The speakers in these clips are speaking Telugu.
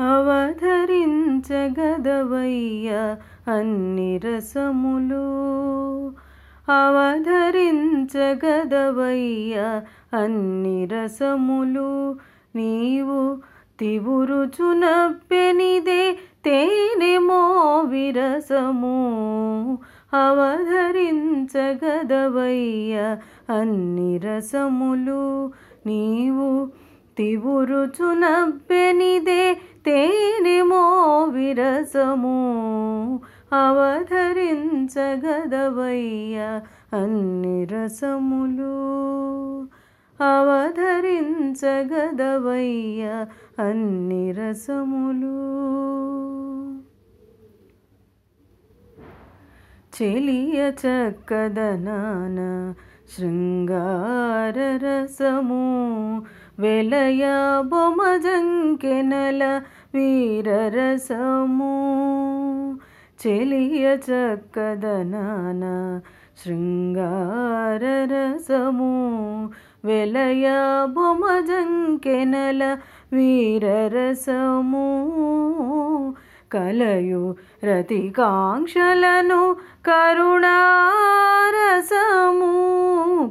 అవధరించగదవయ్య అన్ని రసములు. అవధరించగదవయ్య అన్ని రసములు. నీవు తివురుచునప్పెనిదే తేనెమో విరసము అవధరించగదవయ్య అన్ని రసములు. నీవు తివురుచునబ్బెనిదే తేనెమో విరసము అవధరించగదవయ్య అన్ని రసములు. అవధరించగదవయ్య అన్ని రసములు. చెలియ చక్కదనాన శృంగార రసము. వెలయ బొమజంకెనల వీరరసము. చెలియ చక్కదనాన శృంగారరసము. వెలయ బొమజంకెనల వీరరసము. కలయు రతికాంక్షలను కరుణారసము.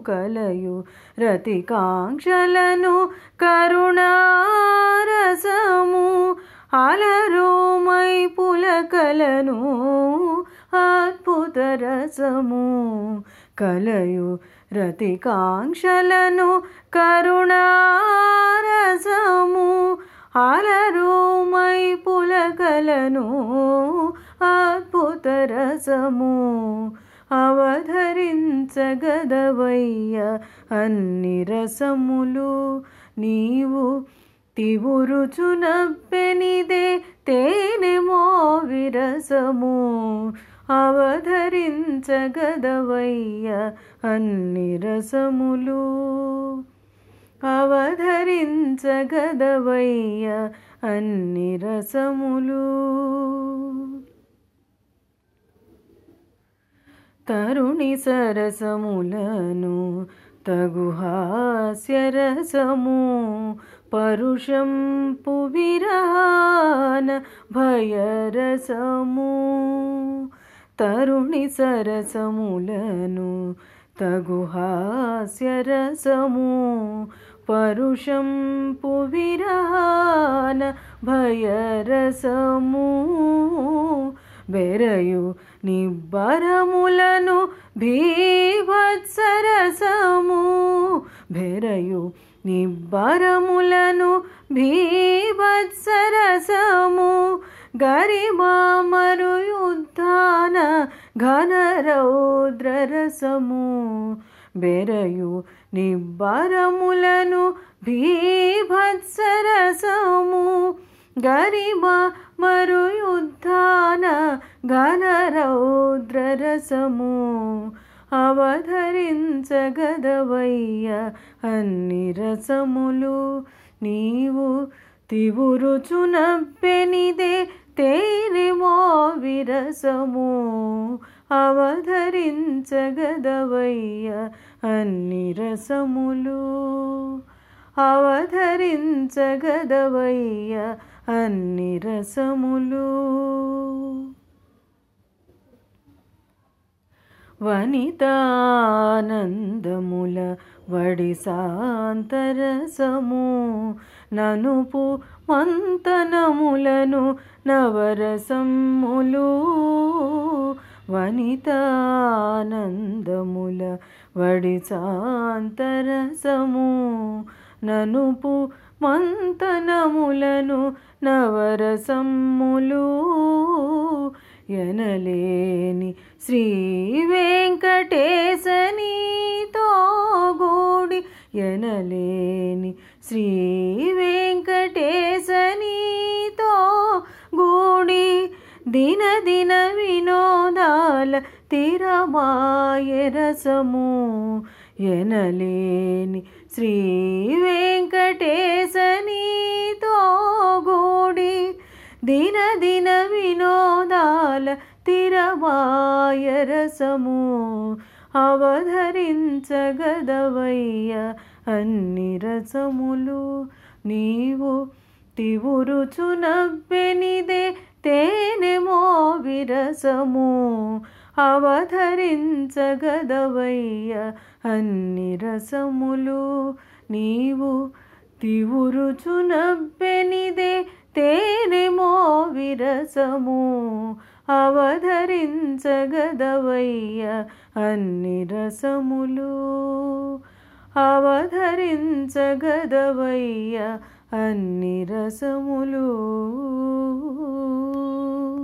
కలయు రతికాంక్షలను కరుణారసము అలరోమై పులకలను అద్భుత రసము కలయు రతికాంక్షలను కరుణారసము అలరోమై పులకలను అద్భుత రసము అవధరించగదవయ్య అన్ని రసములు నీవు తివురుచునప్పెనిదే తేనె విరసము అవధరించగదవయ్య అన్ని రసములు. అవధరించగదవయ్య అన్ని రసములు. తరుణి సరసములను తగు హాస్యరసము పరుషం పువిరహాన భయరసము తరుణి సరసములను తగు హాస్యరసము పరుషం పువిరహాన భయరసము బెరయు నిబ్బరములను భీభత్సరసము భెరయు. నిబ్బరములను భీభత్సరసము గరిమామరు యుద్ధాన ఘనరౌద్రరసము బెరయు నిబ్బరములను భీభత్సరసము గరిమ మరు యుద్ధాన ఘనరౌద్రరసము అవధరించగదవయ్య అన్ని రసములు నీవు తివురుచునప్పెనిదే తేనెమో విరసము అవధరించగదవయ్య అన్ని రసములు అవధరించగదవయ్య అన్ని రసములు వనితానందముల వడి సాంతరసము. ననుపు మంతనములను నవరసములు. వనితానందముల వడి సాంతరసము. ననుపు మంతనములను నవరసమ్ములు ఎనలేని శ్రీ వెంకటేశనితో గూడి ఎనలేని శ్రీ వెంకటేశనితో గూడి దిన దిన వినోదాల తిరమాయ రసము ఎనలేని శ్రీ రసము అవధరించగదవయ్య అన్ని రసములు నీవు తివురుచునవ్వెనిదే తేనె విరసము అవధరించగదవయ్య అన్ని రసములు నీవు తివురుచునవ్వెనిదే తేనె విరసము అవధరించగదవయ్య అన్ని రసములు. అవధరించగదవయ్య అన్ని రసములు.